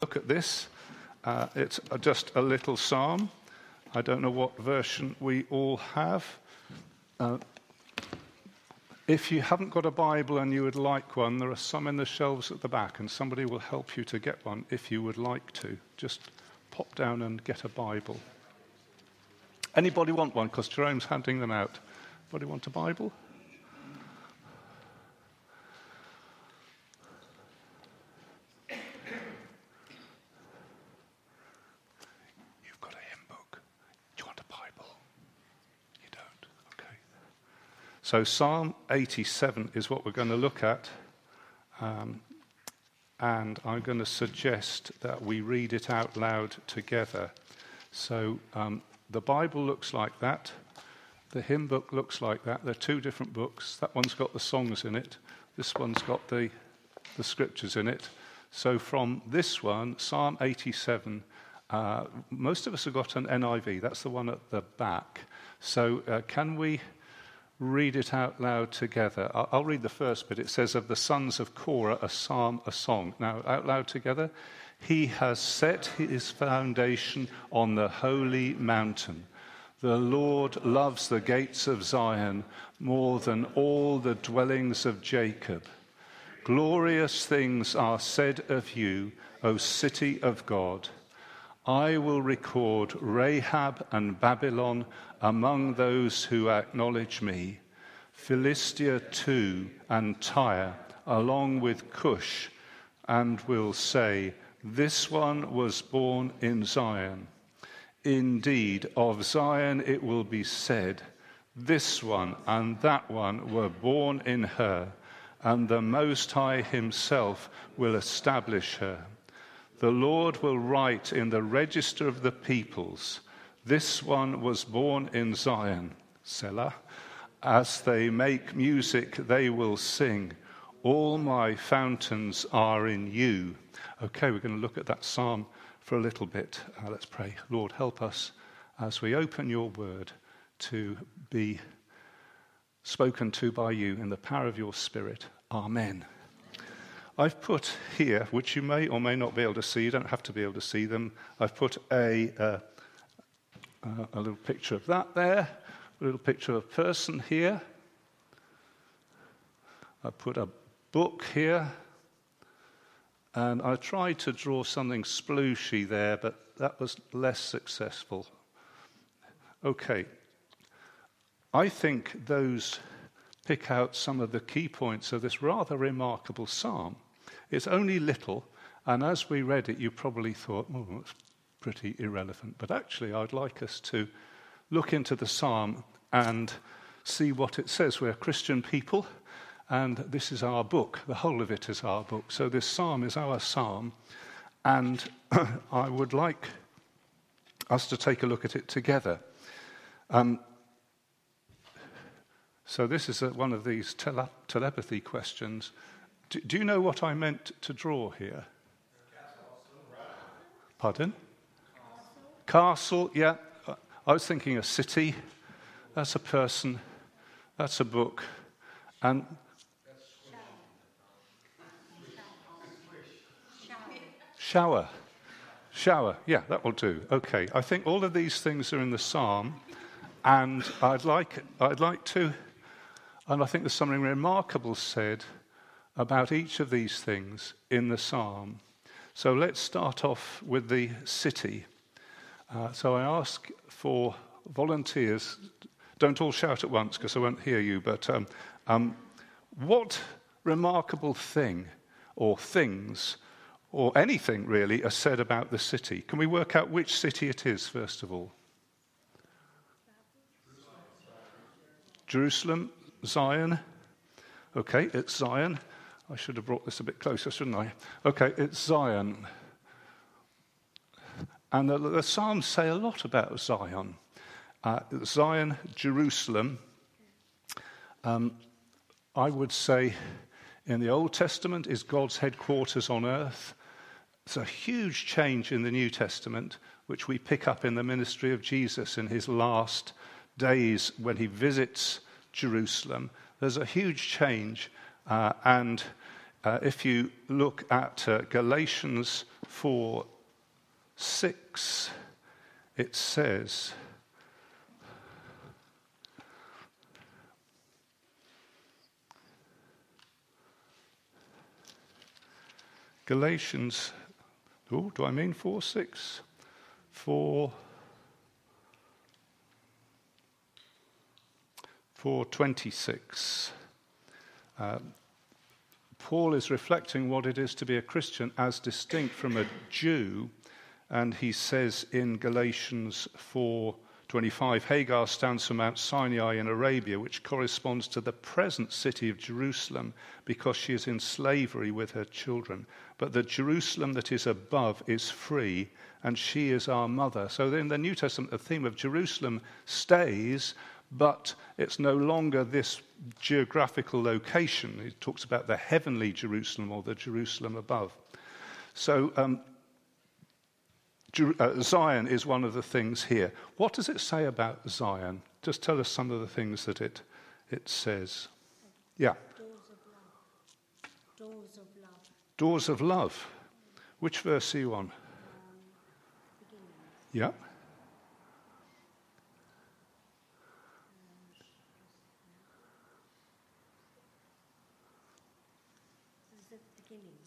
look at this. Uh, it's just a little psalm. I don't know what version we all have. Uh, if you haven't got a Bible and you would like one, there are some in the shelves at the back, and somebody will help you to get one if you would like to. Just pop down and get a Bible. Anybody want one? Because Jerome's handing them out. Anybody want a Bible? So, Psalm 87 is what we're going to look at. Um, and I'm going to suggest that we read it out loud together. So, um, the Bible looks like that. The hymn book looks like that. They're two different books. That one's got the songs in it, this one's got the, the scriptures in it. So, from this one, Psalm 87, uh, most of us have got an NIV. That's the one at the back. So, uh, can we read it out loud together. I'll read the first bit. It says, Of the sons of Korah, a psalm, a song. Now, out loud together. He has set his foundation on the holy mountain. The Lord loves the gates of Zion more than all the dwellings of Jacob. Glorious things are said of you, O city of God. I will record Rahab and Babylon among those who acknowledge me. Philistia too and Tyre, along with Cush, and will say, This one was born in Zion. Indeed, of Zion it will be said, This one and that one were born in her, and the Most High Himself will establish her. The Lord will write in the register of the peoples, This one was born in Zion, Selah. As they make music, they will sing, All my fountains are in you. Okay, we're going to look at that psalm for a little bit. Uh, let's pray. Lord, help us as we open your word to be spoken to by you in the power of your Spirit. Amen. I've put here, which you may or may not be able to see, you don't have to be able to see them, I've put a, uh, uh, a little picture of that there, a little picture of a person here. I put a book here, and I tried to draw something splooshy there, but that was less successful. Okay, I think those pick out some of the key points of this rather remarkable psalm. It's only little, and as we read it, you probably thought, oh, that's pretty irrelevant. But actually, I'd like us to look into the psalm and see what it says. We're Christian people, and this is our book. The whole of it is our book. So this psalm is our psalm, and I would like us to take a look at it together. Um, so, this is a, one of these tele- telepathy questions. Do, do you know what I meant to draw here? Pardon? Castle. Yeah. I was thinking a city. That's a person. That's a book. And shower. Shower. Yeah, that will do. Okay. I think all of these things are in the psalm. And I'd like, I'd like to, and I think there's something remarkable said about each of these things in the psalm. So let's start off with the city. Uh, so I ask for volunteers. Don't all shout at once because I won't hear you, but um, um, what remarkable thing or things or anything really are said about the city? Can we work out which city it is, first of all? Jerusalem, Zion. Okay, it's Zion. I should have brought this a bit closer, shouldn't I? Okay, it's Zion. And the, the Psalms say a lot about Zion. Uh, Zion, Jerusalem. Um, I would say in the Old Testament is God's headquarters on earth. It's a huge change in the New Testament, which we pick up in the ministry of Jesus in his last days when he visits Jerusalem. There's a huge change, uh, and Uh, if you look at uh, Galatians 4 6, it says, Galatians, oh, do I mean 4 6? 4 426. Uh, Paul is reflecting what it is to be a Christian as distinct from a Jew, and he says in Galatians 4:25, Hagar stands for Mount Sinai in Arabia, which corresponds to the present city of Jerusalem, because she is in slavery with her children. But the Jerusalem that is above is free, and she is our mother. So in the New Testament, the theme of Jerusalem stays, but it's no longer this geographical location. It talks about the heavenly Jerusalem or the Jerusalem above. So, um, Zion is one of the things here. What does it say about Zion? Just tell us some of the things that it, it says. Yeah. Doors of love. Doors of love. Doors of love. Which verse are you on? Um, yeah.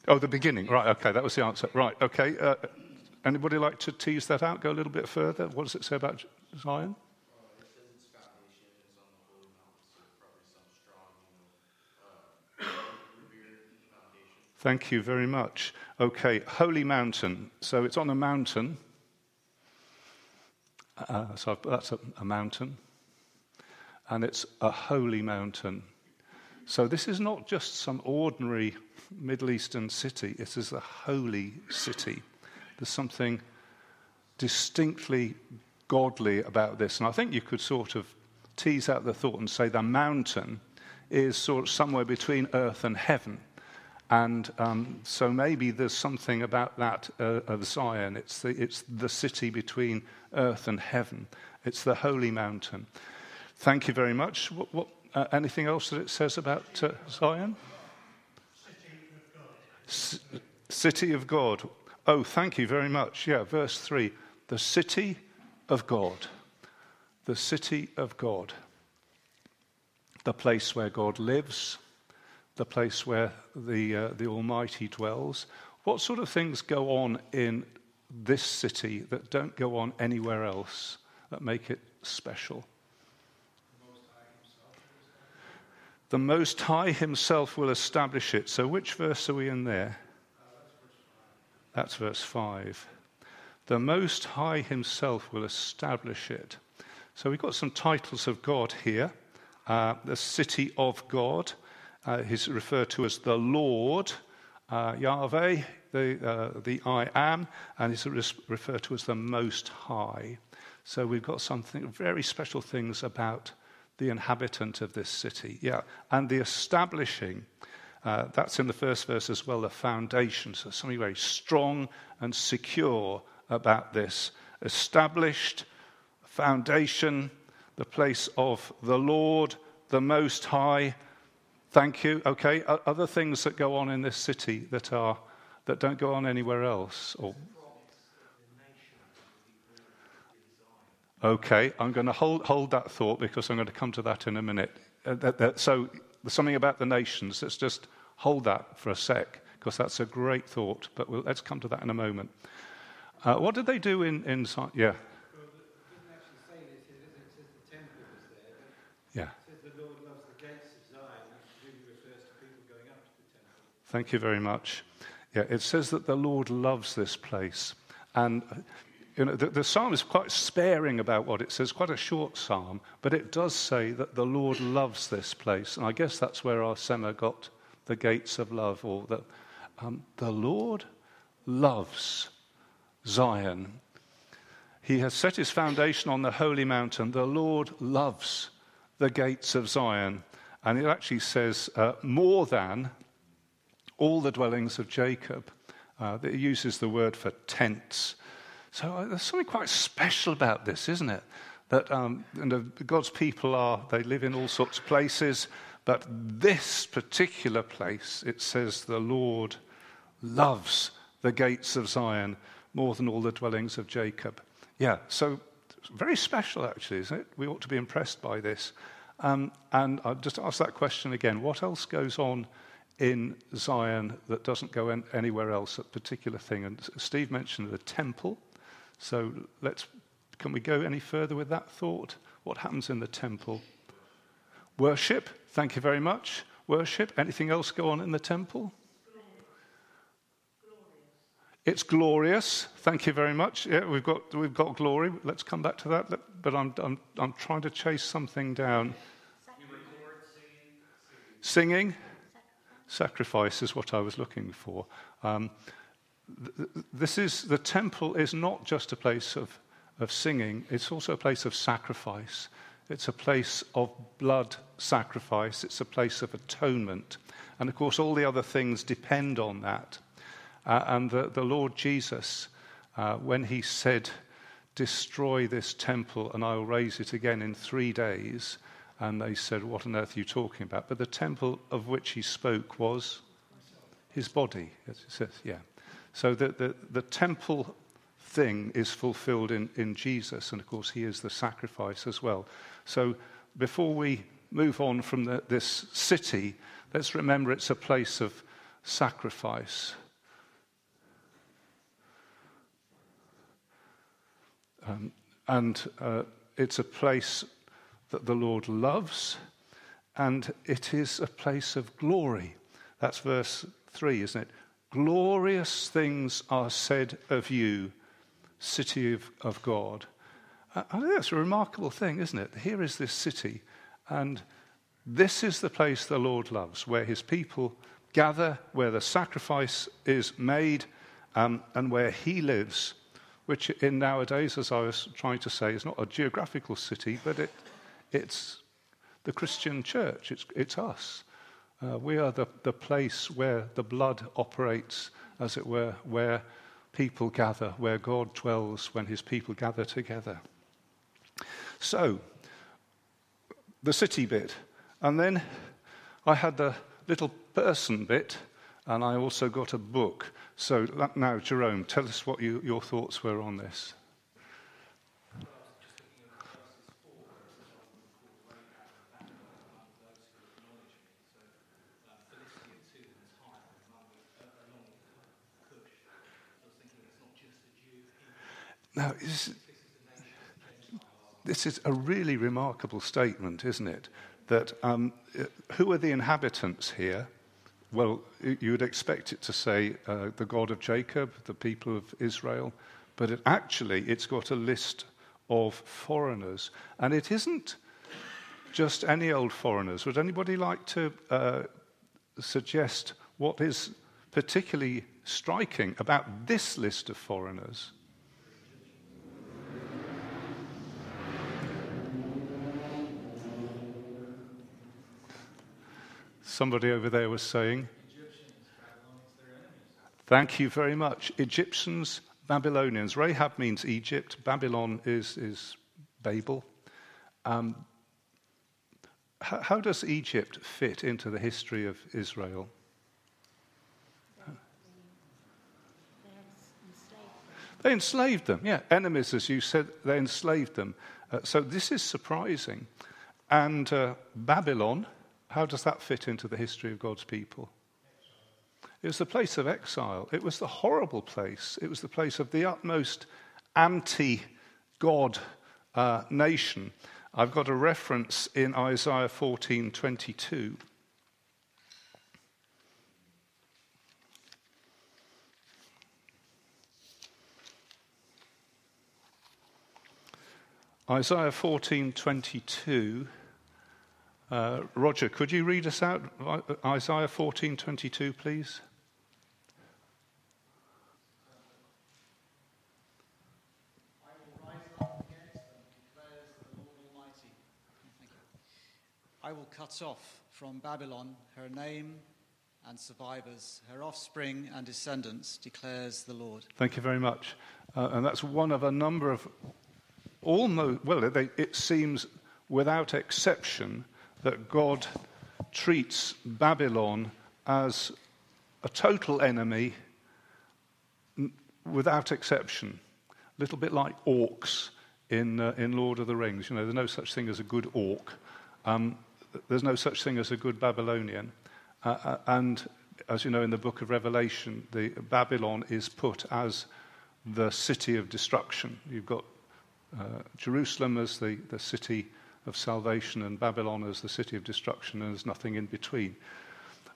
Oh, the beginning. Right, okay, that was the answer. Right, okay. Uh, anybody like to tease that out, go a little bit further? What does it say about Zion? Thank you very much. Okay, Holy Mountain. So it's on a mountain. Uh, so that's a, a mountain. And it's a holy mountain. So this is not just some ordinary Middle Eastern city, it is a holy city. There's something distinctly godly about this. And I think you could sort of tease out the thought and say the mountain is sort of somewhere between earth and heaven. And um, so maybe there's something about that uh, of Zion. It's the, it's the city between earth and heaven, it's the holy mountain. Thank you very much. What, what, uh, anything else that it says about uh, Zion? city of God. Oh, thank you very much. Yeah, verse 3. The city of God. The city of God. The place where God lives, the place where the, uh, the Almighty dwells. What sort of things go on in this city that don't go on anywhere else that make it special? The Most High Himself will establish it. So, which verse are we in there? That's verse 5. The Most High Himself will establish it. So, we've got some titles of God here. Uh, the city of God uh, is referred to as the Lord, uh, Yahweh, the, uh, the I am, and is referred to as the Most High. So, we've got something very special things about the inhabitant of this city. Yeah, and the establishing. Uh, that's in the first verse as well, the foundation. So something very strong and secure about this. Established, foundation, the place of the Lord, the Most High. Thank you. Okay, other things that go on in this city that are that don't go on anywhere else, or Okay, I'm going to hold, hold that thought because I'm going to come to that in a minute. Uh, that, that, so, something about the nations. Let's just hold that for a sec because that's a great thought, but we'll, let's come to that in a moment. Uh, what did they do in. in yeah. Yeah. Thank you very much. Yeah, it says that the Lord loves this place. And you know, the, the, psalm is quite sparing about what it says, quite a short psalm, but it does say that the Lord loves this place. And I guess that's where our Sema got the gates of love, or that um, the Lord loves Zion. He has set his foundation on the holy mountain. The Lord loves the gates of Zion. And it actually says uh, more than all the dwellings of Jacob. Uh, it uses the word for tents. So uh, there's something quite special about this, isn't it? That um, God's people are, they live in all sorts of places, But this particular place, it says, the Lord loves the gates of Zion more than all the dwellings of Jacob. Yeah, so very special, actually, isn't it? We ought to be impressed by this. Um, and I'll just ask that question again. What else goes on in Zion that doesn't go in anywhere else, a particular thing? And Steve mentioned the temple. So let's, can we go any further with that thought? What happens in the temple? Worship, thank you very much. Worship. Anything else go on in the temple? It's glorious. Thank you very much. Yeah, we've got, we've got glory. Let's come back to that. But I'm, I'm, I'm trying to chase something down. Singing. Sacrifice is what I was looking for. Um, this is, the temple is not just a place of, of singing, it's also a place of sacrifice. It's a place of blood sacrifice. It's a place of atonement. And of course, all the other things depend on that. Uh, and the, the, Lord Jesus, uh, when he said, Destroy this temple and I will raise it again in three days, and they said, What on earth are you talking about? But the temple of which he spoke was his body. It says, yeah. So the, the, the temple thing is fulfilled in, in Jesus, and of course, he is the sacrifice as well. So before we move on from the, this city, let's remember it's a place of sacrifice. Um, and uh, it's a place that the Lord loves, and it is a place of glory. That's verse 3, isn't it? Glorious things are said of you, city of, of God. I think that's a remarkable thing, isn't it? Here is this city, and this is the place the Lord loves, where his people gather, where the sacrifice is made, um, and where he lives which in nowadays, as I was trying to say, is not a geographical city, but it, it's the Christian church. It's, it's us. Uh, we are the, the place where the blood operates, as it were, where people gather, where God dwells when his people gather together. So, the city bit. And then I had the little person bit, and I also got a book. So now, Jerome, tell us what you, your thoughts were on this. Now, this, this is a really remarkable statement, isn't it? That um, who are the inhabitants here? Well, you would expect it to say uh, the God of Jacob, the people of Israel, but it, actually it's got a list of foreigners. And it isn't just any old foreigners. Would anybody like to uh, suggest what is particularly striking about this list of foreigners? Somebody over there was saying. Thank you very much. Egyptians, Babylonians. Rahab means Egypt. Babylon is, is Babel. Um, how, how does Egypt fit into the history of Israel? They enslaved them, yeah. Enemies, as you said, they enslaved them. Uh, so this is surprising. And uh, Babylon how does that fit into the history of God's people? It was the place of exile. It was the horrible place. It was the place of the utmost anti God uh, nation. I've got a reference in Isaiah 14 22. Isaiah 14:22 uh, Roger, could you read us out Isaiah 14:22, please? I will rise up against and declare the Lord Almighty. I will cut off from Babylon her name and survivors, her offspring and descendants, declares the Lord. Thank you very much. Uh, and that's one of a number of almost, well, they, it seems without exception, that God treats Babylon as a total enemy without exception. A little bit like orcs in, uh, in Lord of the Rings. You know, there's no such thing as a good orc. Um, there's no such thing as a good Babylonian. Uh, uh, and as you know, in the book of Revelation, the Babylon is put as the city of destruction. You've got uh, Jerusalem as the, the city of salvation and Babylon as the city of destruction, and there's nothing in between.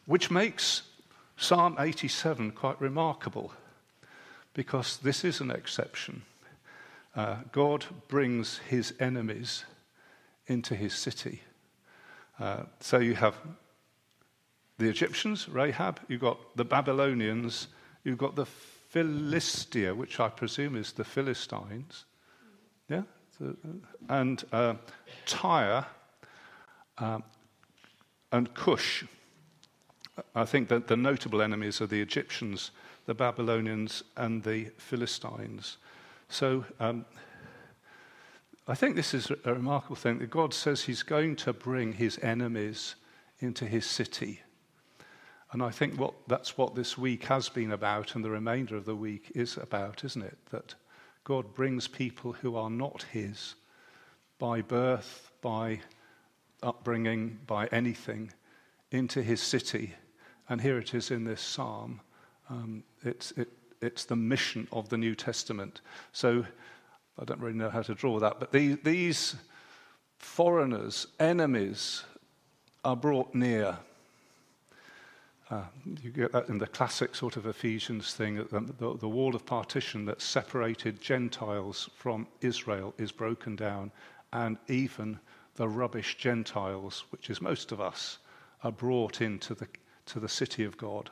Which makes Psalm 87 quite remarkable because this is an exception. Uh, God brings his enemies into his city. Uh, so you have the Egyptians, Rahab, you've got the Babylonians, you've got the Philistia, which I presume is the Philistines. Yeah? And uh, Tyre uh, and Cush. I think that the notable enemies are the Egyptians, the Babylonians, and the Philistines. So um, I think this is a remarkable thing that God says He's going to bring His enemies into His city. And I think what, that's what this week has been about, and the remainder of the week is about, isn't it? That God brings people who are not His by birth, by upbringing, by anything, into His city. And here it is in this psalm. Um, it's, it, it's the mission of the New Testament. So I don't really know how to draw that, but these, these foreigners, enemies, are brought near. Uh, you get that in the classic sort of Ephesians thing, the, the, the, wall of partition that separated Gentiles from Israel is broken down, and even the rubbish Gentiles, which is most of us, are brought into the, to the city of God.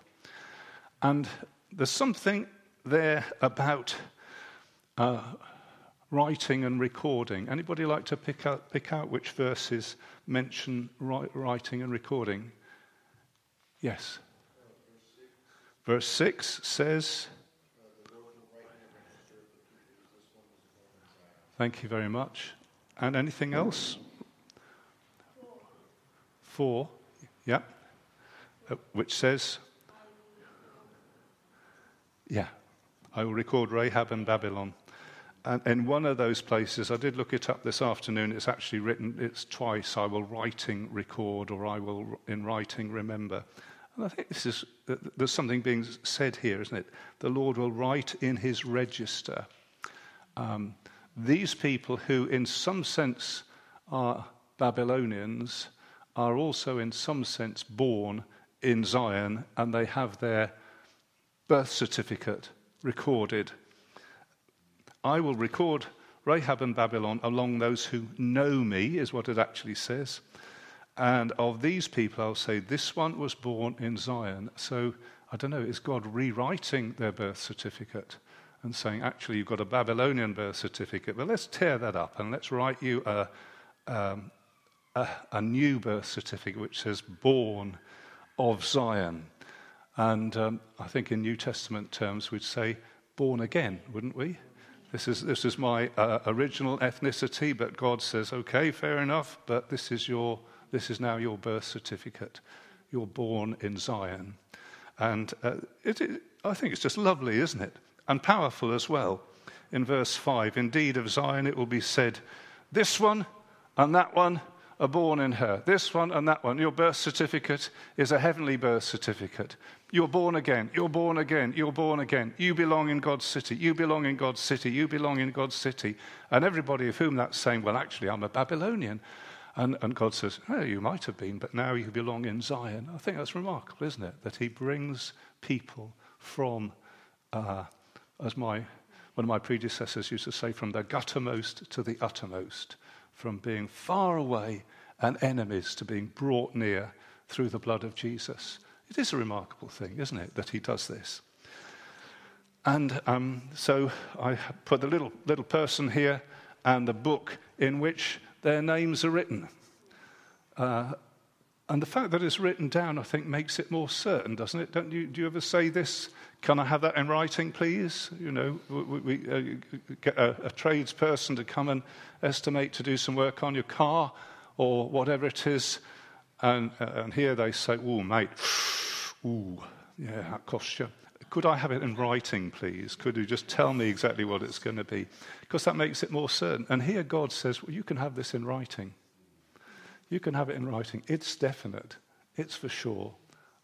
And there's something there about uh, writing and recording. Anybody like to pick pick out which verses mention writing and recording? Yes. Verse 6 says, Thank you very much. And anything else? Four. Yeah. Uh, which says, Yeah, I will record Rahab and Babylon. And in one of those places, I did look it up this afternoon, it's actually written, it's twice, I will writing record or I will in writing remember. And I think this is, there's something being said here, isn't it? The Lord will write in his register um, these people who, in some sense, are Babylonians, are also, in some sense, born in Zion and they have their birth certificate recorded. I will record Rahab and Babylon along those who know me, is what it actually says. And of these people, I'll say, this one was born in Zion. So I don't know, is God rewriting their birth certificate and saying, actually, you've got a Babylonian birth certificate, but let's tear that up and let's write you a, um, a, a, new birth certificate which says born of Zion. And um, I think in New Testament terms, we'd say born again, wouldn't we? This is, this is my uh, original ethnicity, but God says, okay, fair enough, but this is your this is now your birth certificate. You're born in Zion. And uh, it, it, I think it's just lovely, isn't it? And powerful as well. In verse 5, indeed of Zion it will be said, This one and that one are born in her. This one and that one. Your birth certificate is a heavenly birth certificate. You're born again. You're born again. You're born again. You belong in God's city. You belong in God's city. You belong in God's city. And everybody of whom that's saying, well, actually, I'm a Babylonian. And, and God says, oh, you might have been, but now you belong in Zion. I think that's remarkable, isn't it? That he brings people from, uh, as my, one of my predecessors used to say, from the guttermost to the uttermost, from being far away and enemies to being brought near through the blood of Jesus. It is a remarkable thing, isn't it, that he does this? And um, so I put the little, little person here and the book in which their names are written. Uh, and the fact that it's written down, I think, makes it more certain, doesn't it? Don't you, do you ever say this? Can I have that in writing, please? You know, we, we uh, get a, a tradesperson to come and estimate to do some work on your car or whatever it is. And, uh, and here they say, oh, mate, ooh, yeah, that costs you. Could I have it in writing, please? Could you just tell me exactly what it's going to be? Because that makes it more certain. And here God says, well, you can have this in writing. You can have it in writing. It's definite, it's for sure.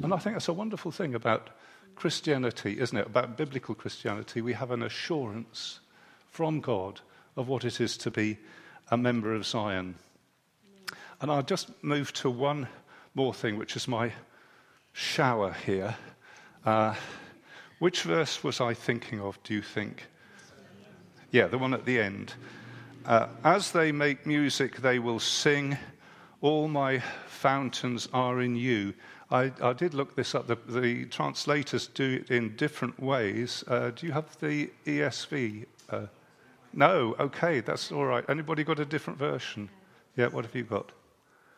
And I think that's a wonderful thing about Christianity, isn't it? About biblical Christianity. We have an assurance from God of what it is to be a member of Zion. And I'll just move to one more thing, which is my shower here. Uh, which verse was I thinking of, do you think? Yeah, the one at the end. Uh, As they make music, they will sing, All my fountains are in you. I, I did look this up. The, the, translators do it in different ways. Uh, do you have the ESV? Uh, no, okay, that's all right. Anybody got a different version? Yeah, what have you got?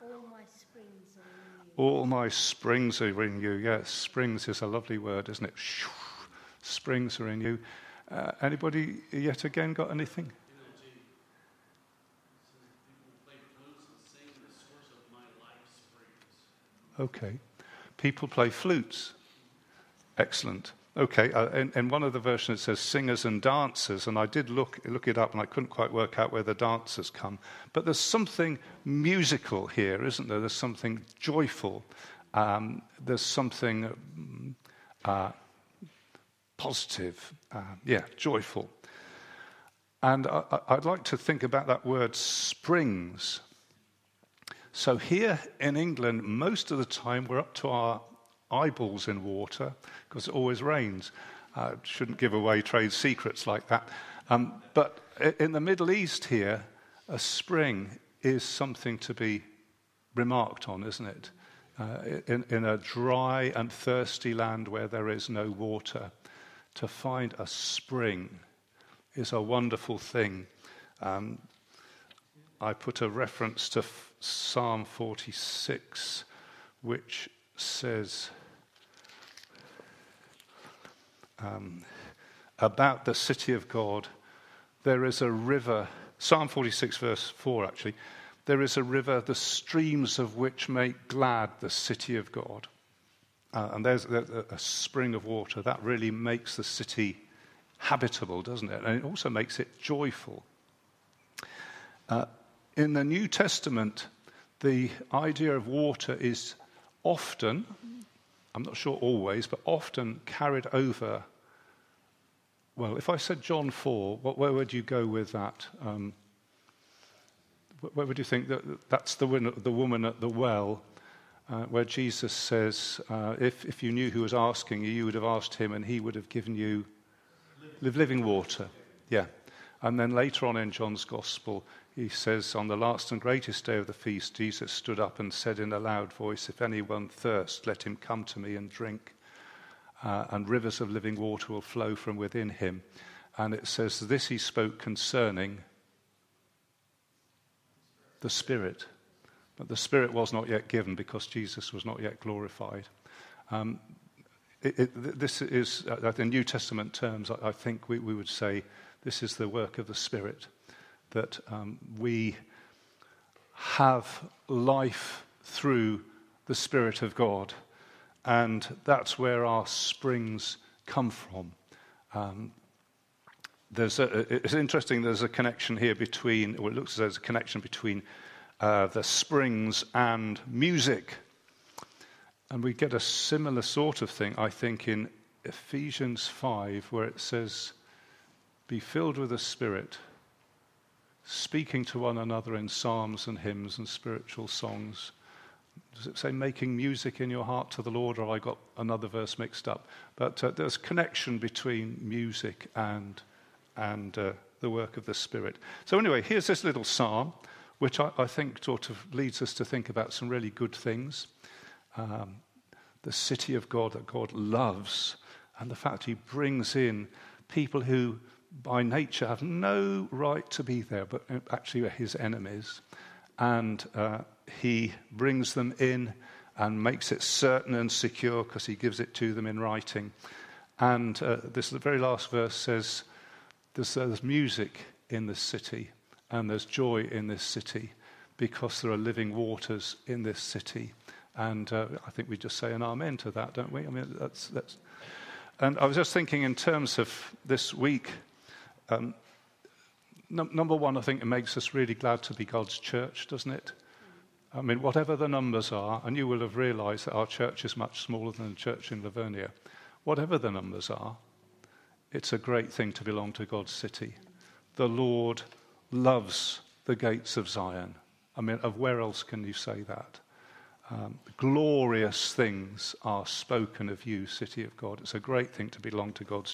All my springs are in you. All my springs are in you. Yes, springs is a lovely word, isn't it? Springs are in you. Uh, anybody yet again got anything? Okay. People play flutes. Excellent. Okay, uh, in, in, one of the versions it says singers and dancers, and I did look, look it up and I couldn't quite work out where the dancers come. But there's something musical here, isn't there? There's something joyful. Um, there's something uh, positive. Uh, yeah, joyful. And I, I'd like to think about that word springs. So here in England, most of the time we're up to our eyeballs in water because it always rains. Uh, shouldn't give away trade secrets like that. Um, but in the Middle East here, a spring is something to be remarked on, isn't it? Uh, in, in a dry and thirsty land where there is no water, to find a spring is a wonderful thing. Um, I put a reference to Psalm 46, which says, um, about the city of God. There is a river, Psalm 46, verse 4, actually. There is a river, the streams of which make glad the city of God. Uh, and there's a, a spring of water. That really makes the city habitable, doesn't it? And it also makes it joyful. Uh, in the New Testament, the idea of water is often, I'm not sure always, but often carried over well, if I said John 4, what, where would you go with that? Um, where would you think that that's the, the woman at the well, uh, where Jesus says, uh, if, if you knew who was asking you, you would have asked him and he would have given you live, living water. Yeah. And then later on in John's Gospel, he says, On the last and greatest day of the feast, Jesus stood up and said in a loud voice, If anyone thirst, let him come to me and drink uh, and rivers of living water will flow from within him. And it says, This he spoke concerning the Spirit. The Spirit was not yet given because Jesus was not yet glorified. Um, it, it, this is, uh, in New Testament terms, I, I think we, we, would say this is the work of the Spirit, that um, we have life through the Spirit of God and that's where our springs come from. Um, there's a, it's interesting, there's a connection here between, well, it looks as though there's a connection between uh, the springs and music. And we get a similar sort of thing, I think, in Ephesians 5, where it says, Be filled with the Spirit, speaking to one another in psalms and hymns and spiritual songs does it say making music in your heart to the Lord, or I got another verse mixed up? But uh, there's connection between music and, and uh, the work of the Spirit. So, anyway, here's this little psalm, which I, I think sort of leads us to think about some really good things. Um, the city of God that God loves, and the fact He brings in people who, by nature, have no right to be there, but actually are His enemies. And uh, he brings them in and makes it certain and secure because he gives it to them in writing. And uh, this the very last verse says, there's, there's music in the city and there's joy in this city because there are living waters in this city. And uh, I think we just say an amen to that, don't we? I mean, that's, that's. And I was just thinking in terms of this week. Um, num- number one, I think it makes us really glad to be God's church, doesn't it? I mean, whatever the numbers are, and you will have realized that our church is much smaller than the church in Livonia. Whatever the numbers are, it's a great thing to belong to God's city. The Lord loves the gates of Zion. I mean, of where else can you say that? Um, glorious things are spoken of you, city of God. It's a great thing to belong to God's